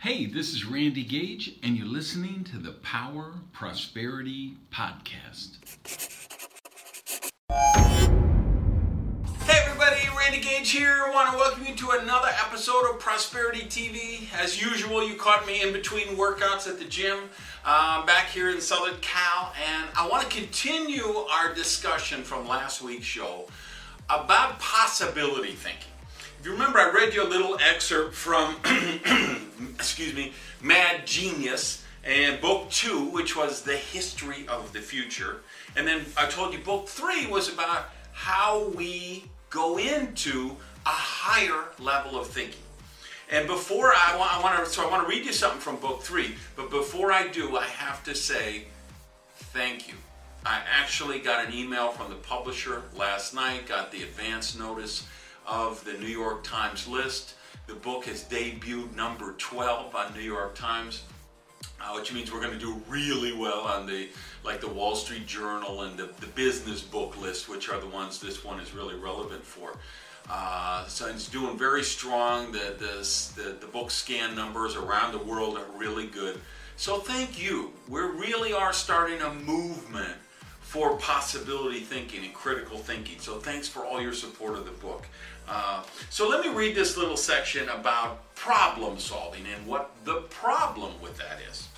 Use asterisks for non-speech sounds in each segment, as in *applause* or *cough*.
Hey, this is Randy Gage, and you're listening to the Power Prosperity Podcast. Hey, everybody, Randy Gage here. I want to welcome you to another episode of Prosperity TV. As usual, you caught me in between workouts at the gym uh, back here in Southern Cal, and I want to continue our discussion from last week's show about possibility thinking. If you remember, I read you a little excerpt from, *clears throat* excuse me, Mad Genius and book two, which was the history of the future. And then I told you book three was about how we go into a higher level of thinking. And before I want, I want to, so I want to read you something from book three. But before I do, I have to say thank you. I actually got an email from the publisher last night, got the advance notice of the New York Times list. The book has debuted number 12 on New York Times, uh, which means we're going to do really well on the like the Wall Street Journal and the, the business book list, which are the ones this one is really relevant for. Uh, so it's doing very strong. The, the, the, the BookScan numbers around the world are really good. So thank you. We really are starting a movement for possibility thinking and critical thinking. So thanks for all your support of the book. Uh, so let me read this little section about problem solving and what the problem with that is.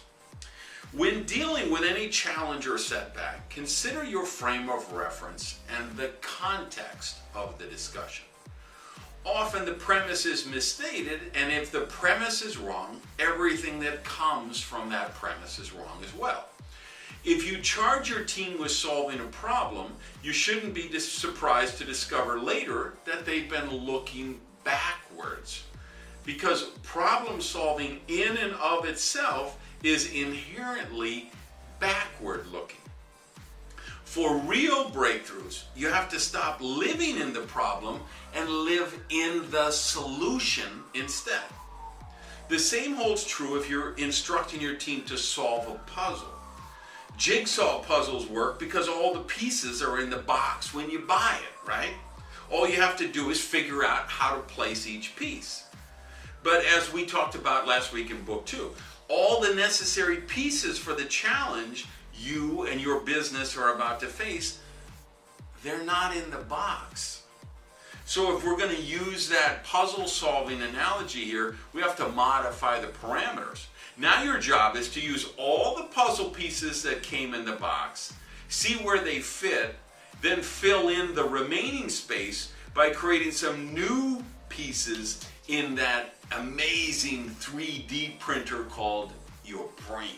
When dealing with any challenge or setback, consider your frame of reference and the context of the discussion. Often the premise is misstated, and if the premise is wrong, everything that comes from that premise is wrong as well. If you charge your team with solving a problem, you shouldn't be surprised to discover later that they've been looking backwards. Because problem solving in and of itself is inherently backward looking. For real breakthroughs, you have to stop living in the problem and live in the solution instead. The same holds true if you're instructing your team to solve a puzzle. Jigsaw puzzles work because all the pieces are in the box when you buy it, right? All you have to do is figure out how to place each piece. But as we talked about last week in book two, all the necessary pieces for the challenge you and your business are about to face, they're not in the box. So if we're going to use that puzzle solving analogy here, we have to modify the parameters. Now your job is to use all the puzzle pieces that came in the box, see where they fit, then fill in the remaining space by creating some new pieces in that amazing 3D printer called your brain.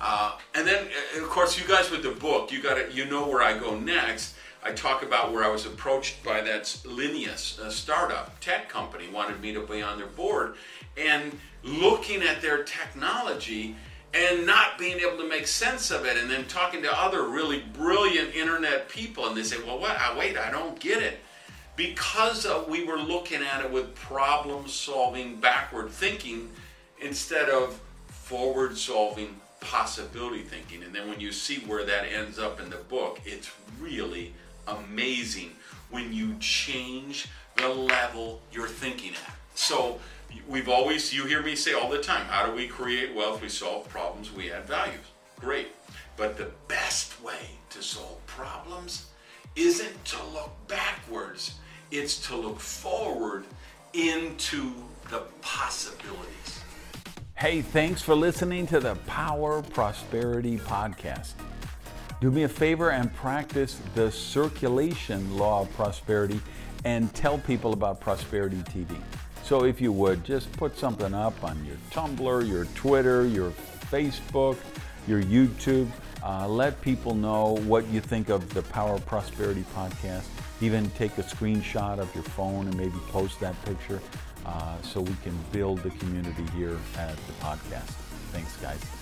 Uh, and then, uh, of course, you guys with the book, you got to, you know where I go next. I talk about where I was approached by that Linus startup tech company, wanted me to be on their board, and looking at their technology and not being able to make sense of it, and then talking to other really brilliant internet people, and they say, "Well, what? Wait, I don't get it." Because uh, we were looking at it with problem-solving, backward thinking instead of forward-solving, possibility thinking. And then when you see where that ends up in the book, it's really amazing when you change the level you're thinking at. So we've always, you hear me say all the time, how do we create wealth? We solve problems, we add values. Great. But the best way to solve problems isn't to look backwards, it's to look forward into the possibilities. Hey, thanks for listening to the Power Prosperity Podcast. Do me a favor and practice the circulation law of prosperity and tell people about Prosperity TV. So, if you would, just put something up on your Tumblr, your Twitter, your Facebook, your YouTube. Uh, let people know what you think of the Power of Prosperity podcast. Even take a screenshot of your phone and maybe post that picture uh, so we can build the community here at the podcast. Thanks, guys.